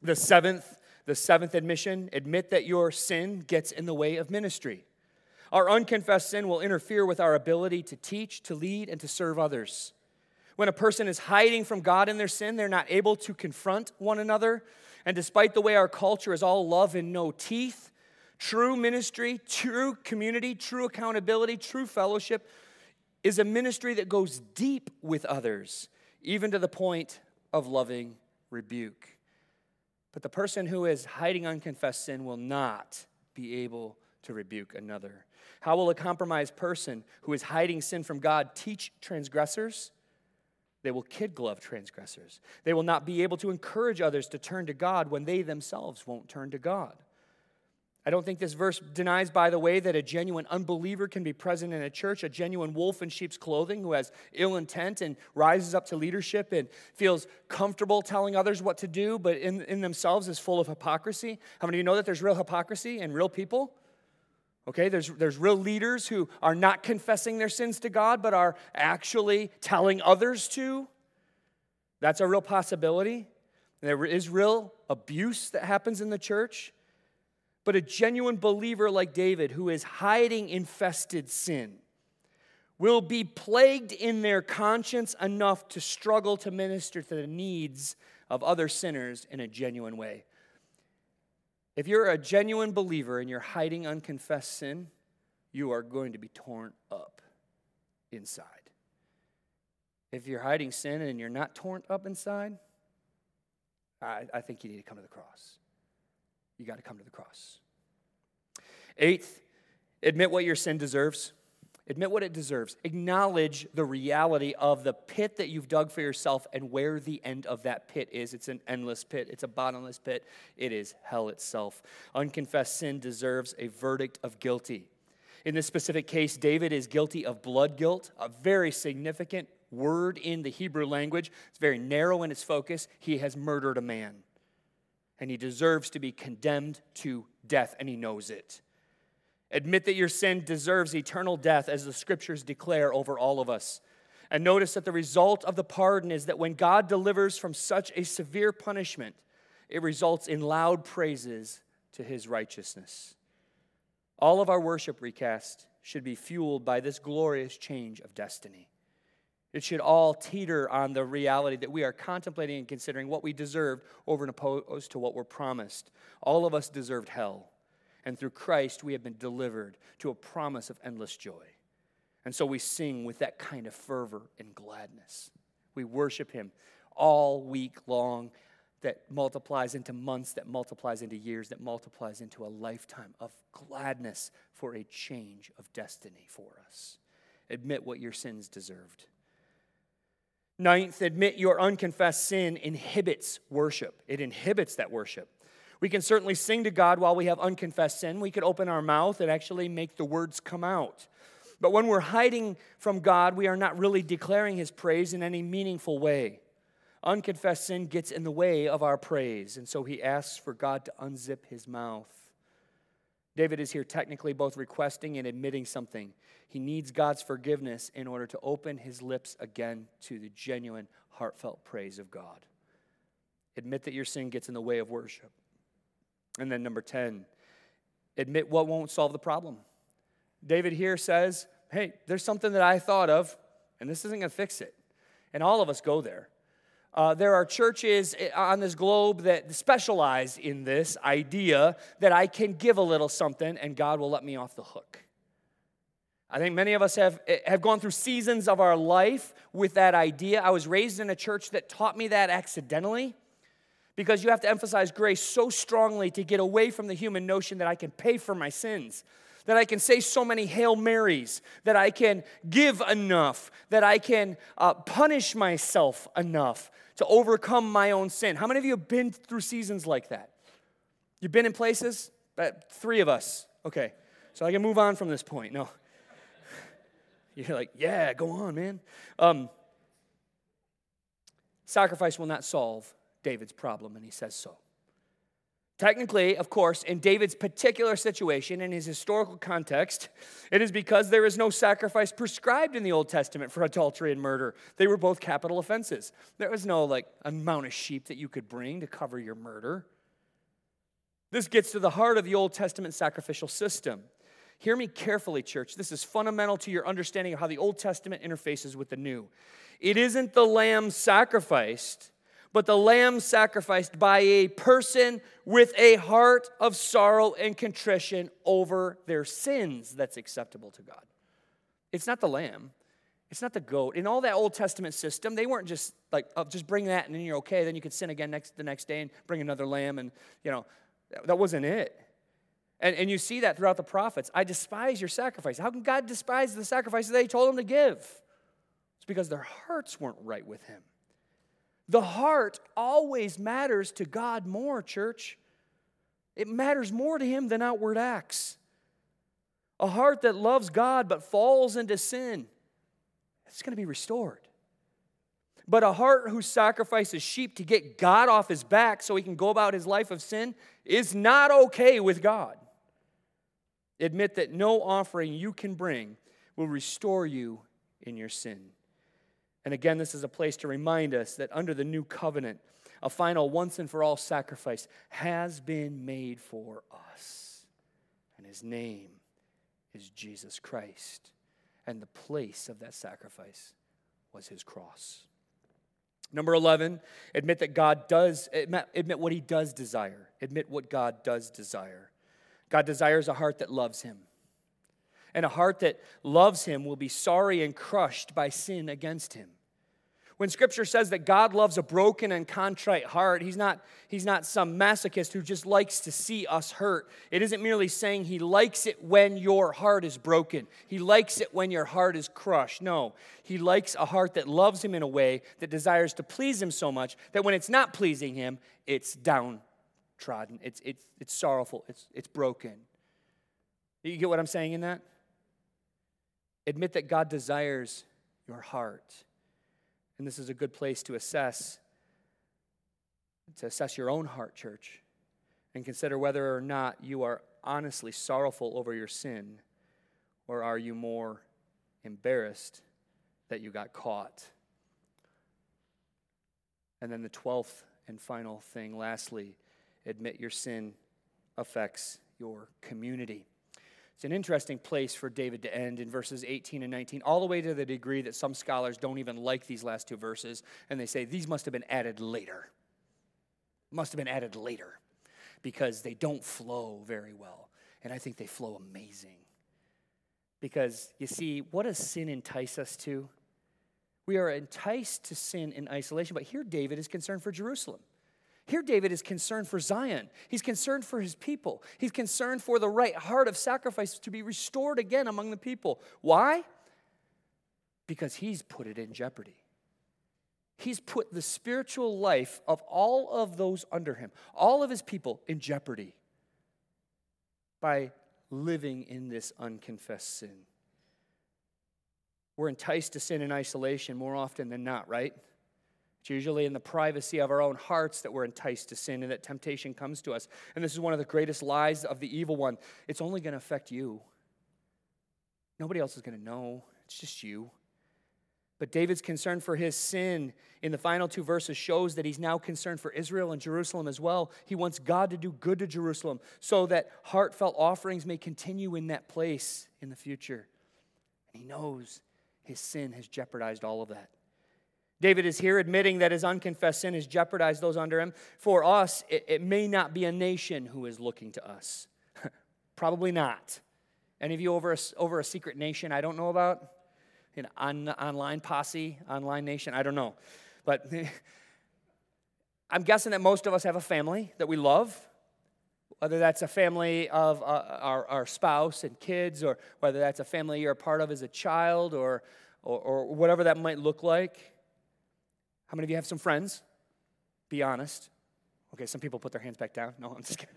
the seventh, the seventh admission, admit that your sin gets in the way of ministry. Our unconfessed sin will interfere with our ability to teach, to lead, and to serve others. When a person is hiding from God in their sin, they're not able to confront one another. And despite the way our culture is all love and no teeth, true ministry, true community, true accountability, true fellowship is a ministry that goes deep with others, even to the point of loving rebuke. But the person who is hiding unconfessed sin will not be able to rebuke another. How will a compromised person who is hiding sin from God teach transgressors? They will kid glove transgressors. They will not be able to encourage others to turn to God when they themselves won't turn to God. I don't think this verse denies, by the way, that a genuine unbeliever can be present in a church, a genuine wolf in sheep's clothing who has ill intent and rises up to leadership and feels comfortable telling others what to do, but in, in themselves is full of hypocrisy. How many of you know that there's real hypocrisy in real people? Okay, there's, there's real leaders who are not confessing their sins to God, but are actually telling others to. That's a real possibility. There is real abuse that happens in the church. But a genuine believer like David, who is hiding infested sin, will be plagued in their conscience enough to struggle to minister to the needs of other sinners in a genuine way. If you're a genuine believer and you're hiding unconfessed sin, you are going to be torn up inside. If you're hiding sin and you're not torn up inside, I, I think you need to come to the cross you got to come to the cross. Eighth, admit what your sin deserves. Admit what it deserves. Acknowledge the reality of the pit that you've dug for yourself and where the end of that pit is. It's an endless pit, it's a bottomless pit. It is hell itself. Unconfessed sin deserves a verdict of guilty. In this specific case, David is guilty of blood guilt, a very significant word in the Hebrew language. It's very narrow in its focus. He has murdered a man and he deserves to be condemned to death, and he knows it. Admit that your sin deserves eternal death, as the scriptures declare over all of us. And notice that the result of the pardon is that when God delivers from such a severe punishment, it results in loud praises to his righteousness. All of our worship recast should be fueled by this glorious change of destiny. It should all teeter on the reality that we are contemplating and considering what we deserved over and opposed to what we're promised. All of us deserved hell. And through Christ, we have been delivered to a promise of endless joy. And so we sing with that kind of fervor and gladness. We worship Him all week long that multiplies into months, that multiplies into years, that multiplies into a lifetime of gladness for a change of destiny for us. Admit what your sins deserved. Ninth, admit your unconfessed sin inhibits worship. It inhibits that worship. We can certainly sing to God while we have unconfessed sin. We could open our mouth and actually make the words come out. But when we're hiding from God, we are not really declaring His praise in any meaningful way. Unconfessed sin gets in the way of our praise, and so he asks for God to unzip his mouth. David is here technically both requesting and admitting something. He needs God's forgiveness in order to open his lips again to the genuine, heartfelt praise of God. Admit that your sin gets in the way of worship. And then, number 10, admit what won't solve the problem. David here says, Hey, there's something that I thought of, and this isn't going to fix it. And all of us go there. Uh, there are churches on this globe that specialize in this idea that I can give a little something and God will let me off the hook. I think many of us have, eh, have gone through seasons of our life with that idea. I was raised in a church that taught me that accidentally because you have to emphasize grace so strongly to get away from the human notion that I can pay for my sins that I can say so many Hail Marys, that I can give enough, that I can uh, punish myself enough to overcome my own sin. How many of you have been through seasons like that? You've been in places? Uh, three of us. Okay, so I can move on from this point. No. You're like, yeah, go on, man. Um, sacrifice will not solve David's problem, and he says so. Technically, of course, in David's particular situation, in his historical context, it is because there is no sacrifice prescribed in the Old Testament for adultery and murder. They were both capital offenses. There was no like amount of sheep that you could bring to cover your murder. This gets to the heart of the Old Testament sacrificial system. Hear me carefully, church. This is fundamental to your understanding of how the Old Testament interfaces with the New. It isn't the lamb sacrificed but the lamb sacrificed by a person with a heart of sorrow and contrition over their sins that's acceptable to God. It's not the lamb. It's not the goat. In all that Old Testament system, they weren't just like, oh, just bring that and then you're okay. Then you could sin again next the next day and bring another lamb. And, you know, that wasn't it. And, and you see that throughout the prophets. I despise your sacrifice. How can God despise the sacrifices they told him to give? It's because their hearts weren't right with him. The heart always matters to God more, church. It matters more to Him than outward acts. A heart that loves God but falls into sin, it's going to be restored. But a heart who sacrifices sheep to get God off his back so he can go about his life of sin is not okay with God. Admit that no offering you can bring will restore you in your sin. And again, this is a place to remind us that under the new covenant, a final once and for all sacrifice has been made for us. And his name is Jesus Christ. And the place of that sacrifice was his cross. Number 11, admit that God does, admit, admit what he does desire. Admit what God does desire. God desires a heart that loves him. And a heart that loves him will be sorry and crushed by sin against him. When scripture says that God loves a broken and contrite heart, he's not, he's not some masochist who just likes to see us hurt. It isn't merely saying he likes it when your heart is broken, he likes it when your heart is crushed. No, he likes a heart that loves him in a way that desires to please him so much that when it's not pleasing him, it's downtrodden, it's, it's, it's sorrowful, it's, it's broken. You get what I'm saying in that? Admit that God desires your heart. And this is a good place to assess to assess your own heart, church, and consider whether or not you are honestly sorrowful over your sin, or are you more embarrassed that you got caught? And then the 12th and final thing, lastly, admit your sin affects your community. It's an interesting place for David to end in verses 18 and 19, all the way to the degree that some scholars don't even like these last two verses, and they say these must have been added later. Must have been added later because they don't flow very well. And I think they flow amazing. Because you see, what does sin entice us to? We are enticed to sin in isolation, but here David is concerned for Jerusalem. Here, David is concerned for Zion. He's concerned for his people. He's concerned for the right heart of sacrifice to be restored again among the people. Why? Because he's put it in jeopardy. He's put the spiritual life of all of those under him, all of his people, in jeopardy by living in this unconfessed sin. We're enticed to sin in isolation more often than not, right? It's usually in the privacy of our own hearts that we're enticed to sin and that temptation comes to us. And this is one of the greatest lies of the evil one. It's only going to affect you. Nobody else is going to know. It's just you. But David's concern for his sin in the final two verses shows that he's now concerned for Israel and Jerusalem as well. He wants God to do good to Jerusalem so that heartfelt offerings may continue in that place in the future. And he knows his sin has jeopardized all of that. David is here admitting that his unconfessed sin has jeopardized those under him. For us, it, it may not be a nation who is looking to us. Probably not. Any of you over a, over a secret nation I don't know about? an on, online posse, online nation, I don't know. But I'm guessing that most of us have a family that we love, whether that's a family of uh, our, our spouse and kids, or whether that's a family you're a part of as a child, or, or, or whatever that might look like. How many of you have some friends? Be honest. Okay, some people put their hands back down. No, I'm just kidding.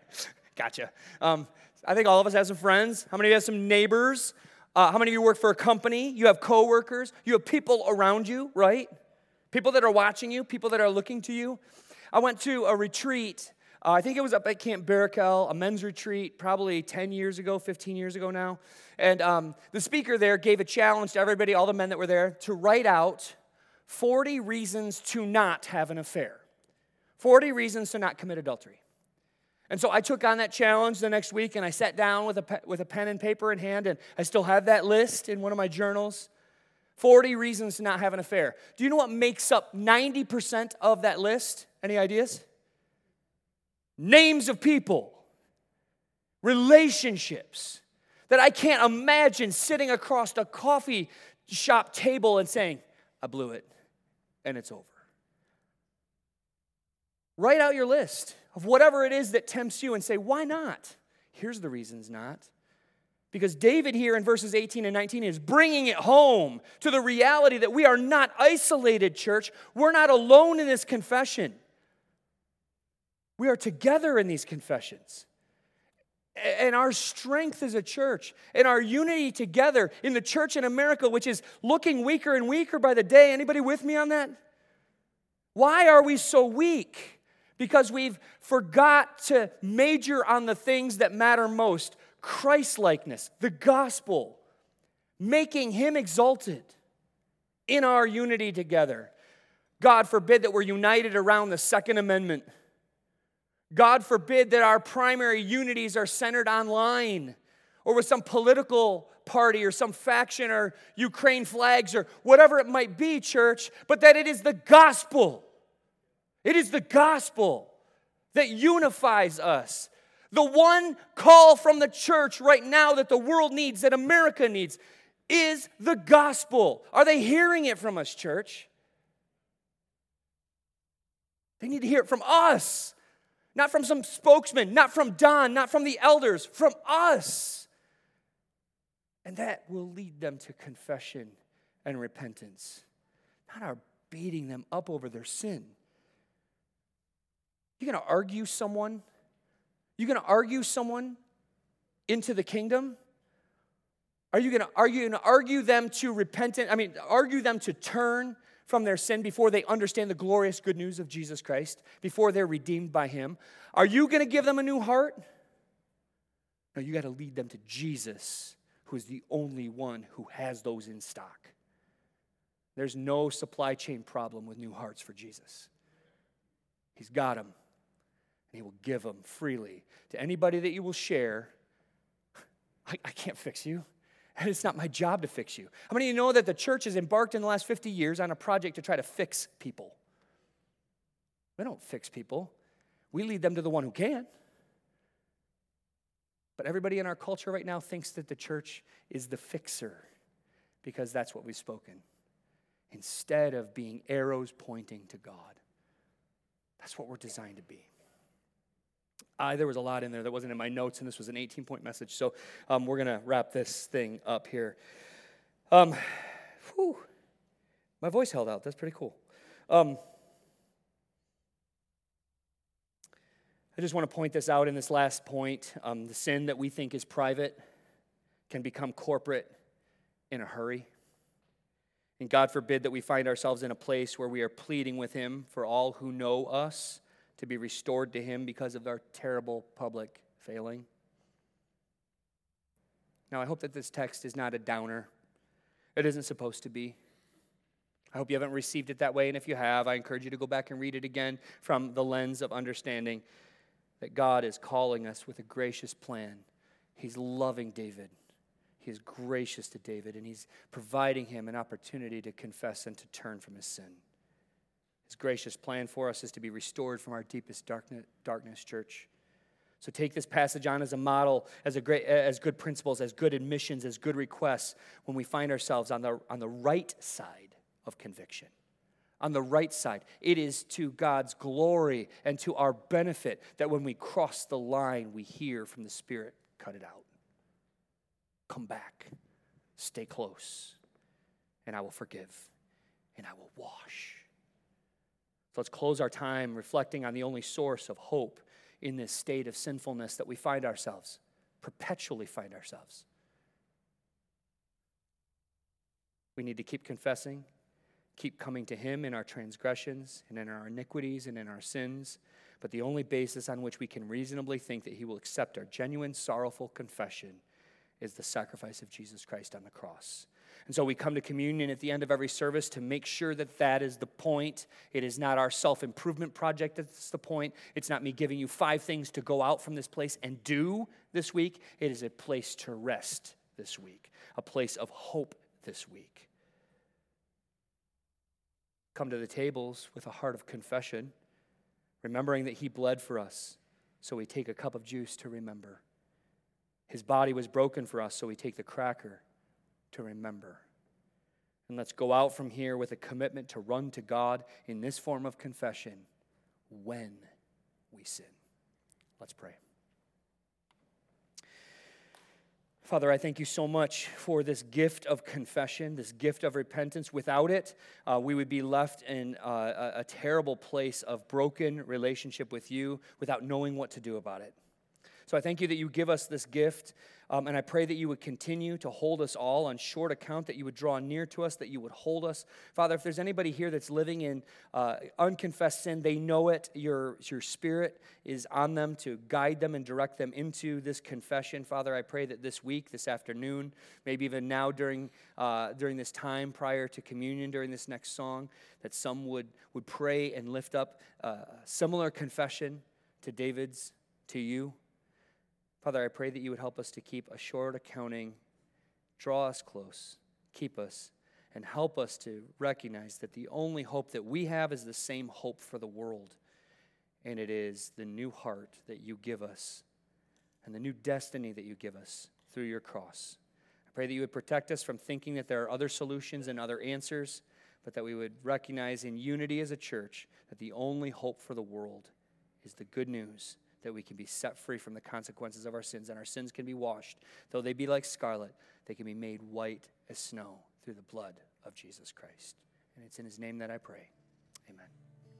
gotcha. Um, I think all of us have some friends. How many of you have some neighbors? Uh, how many of you work for a company? You have coworkers. You have people around you, right? People that are watching you, people that are looking to you. I went to a retreat. Uh, I think it was up at Camp Barakel, a men's retreat, probably 10 years ago, 15 years ago now. And um, the speaker there gave a challenge to everybody, all the men that were there, to write out 40 reasons to not have an affair, 40 reasons to not commit adultery. And so I took on that challenge the next week and I sat down with a, pe- with a pen and paper in hand, and I still have that list in one of my journals 40 reasons to not have an affair. Do you know what makes up 90% of that list? Any ideas? Names of people, relationships that I can't imagine sitting across a coffee shop table and saying, I blew it, and it's over. Write out your list of whatever it is that tempts you and say, why not? Here's the reasons not. Because David here in verses 18 and 19 is bringing it home to the reality that we are not isolated, church. We're not alone in this confession. We are together in these confessions. And our strength as a church and our unity together in the church in America, which is looking weaker and weaker by the day. Anybody with me on that? Why are we so weak? because we've forgot to major on the things that matter most Christ likeness, the gospel, making Him exalted in our unity together. God forbid that we're united around the Second Amendment. God forbid that our primary unities are centered online or with some political party or some faction or Ukraine flags or whatever it might be, church, but that it is the gospel it is the gospel that unifies us. The one call from the church right now that the world needs, that America needs, is the gospel. Are they hearing it from us, church? They need to hear it from us, not from some spokesman, not from Don, not from the elders, from us. And that will lead them to confession and repentance, not our beating them up over their sin. You're going to argue someone? You're going to argue someone into the kingdom? Are you going to argue, to argue them to repentance? I mean, argue them to turn from their sin before they understand the glorious good news of Jesus Christ, before they're redeemed by Him? Are you going to give them a new heart? No, you got to lead them to Jesus, who is the only one who has those in stock. There's no supply chain problem with new hearts for Jesus. He's got them. And He will give them freely to anybody that you will share. I, I can't fix you. And it's not my job to fix you. How many of you know that the church has embarked in the last 50 years on a project to try to fix people? We don't fix people, we lead them to the one who can. But everybody in our culture right now thinks that the church is the fixer because that's what we've spoken. Instead of being arrows pointing to God. That's what we're designed to be. I, there was a lot in there that wasn't in my notes, and this was an 18 point message. So um, we're going to wrap this thing up here. Um, whew, my voice held out. That's pretty cool. Um, I just want to point this out in this last point. Um, the sin that we think is private can become corporate in a hurry. And God forbid that we find ourselves in a place where we are pleading with Him for all who know us to be restored to Him because of our terrible public failing. Now, I hope that this text is not a downer. It isn't supposed to be. I hope you haven't received it that way, and if you have, I encourage you to go back and read it again from the lens of understanding that God is calling us with a gracious plan. He's loving David. He is gracious to David, and he's providing him an opportunity to confess and to turn from his sin. His gracious plan for us is to be restored from our deepest darkness, darkness church. So take this passage on as a model, as, a great, as good principles, as good admissions, as good requests when we find ourselves on the, on the right side of conviction. On the right side, it is to God's glory and to our benefit that when we cross the line, we hear from the Spirit, cut it out. Come back, stay close, and I will forgive, and I will wash. So let's close our time reflecting on the only source of hope in this state of sinfulness that we find ourselves, perpetually find ourselves. We need to keep confessing, keep coming to Him in our transgressions and in our iniquities and in our sins. But the only basis on which we can reasonably think that He will accept our genuine, sorrowful confession is the sacrifice of Jesus Christ on the cross. And so we come to communion at the end of every service to make sure that that is the point. It is not our self improvement project that's the point. It's not me giving you five things to go out from this place and do this week. It is a place to rest this week, a place of hope this week. Come to the tables with a heart of confession, remembering that He bled for us. So we take a cup of juice to remember. His body was broken for us, so we take the cracker to remember. And let's go out from here with a commitment to run to God in this form of confession when we sin. Let's pray. Father, I thank you so much for this gift of confession, this gift of repentance. Without it, uh, we would be left in uh, a, a terrible place of broken relationship with you without knowing what to do about it. So I thank you that you give us this gift, um, and I pray that you would continue to hold us all on short account, that you would draw near to us, that you would hold us. Father, if there's anybody here that's living in uh, unconfessed sin, they know it. Your, your spirit is on them to guide them and direct them into this confession. Father, I pray that this week, this afternoon, maybe even now during, uh, during this time prior to communion, during this next song, that some would, would pray and lift up a similar confession to David's, to you. Father, I pray that you would help us to keep a short accounting, draw us close, keep us, and help us to recognize that the only hope that we have is the same hope for the world, and it is the new heart that you give us and the new destiny that you give us through your cross. I pray that you would protect us from thinking that there are other solutions and other answers, but that we would recognize in unity as a church that the only hope for the world is the good news that we can be set free from the consequences of our sins, and our sins can be washed. Though they be like scarlet, they can be made white as snow through the blood of Jesus Christ. And it's in his name that I pray. Amen.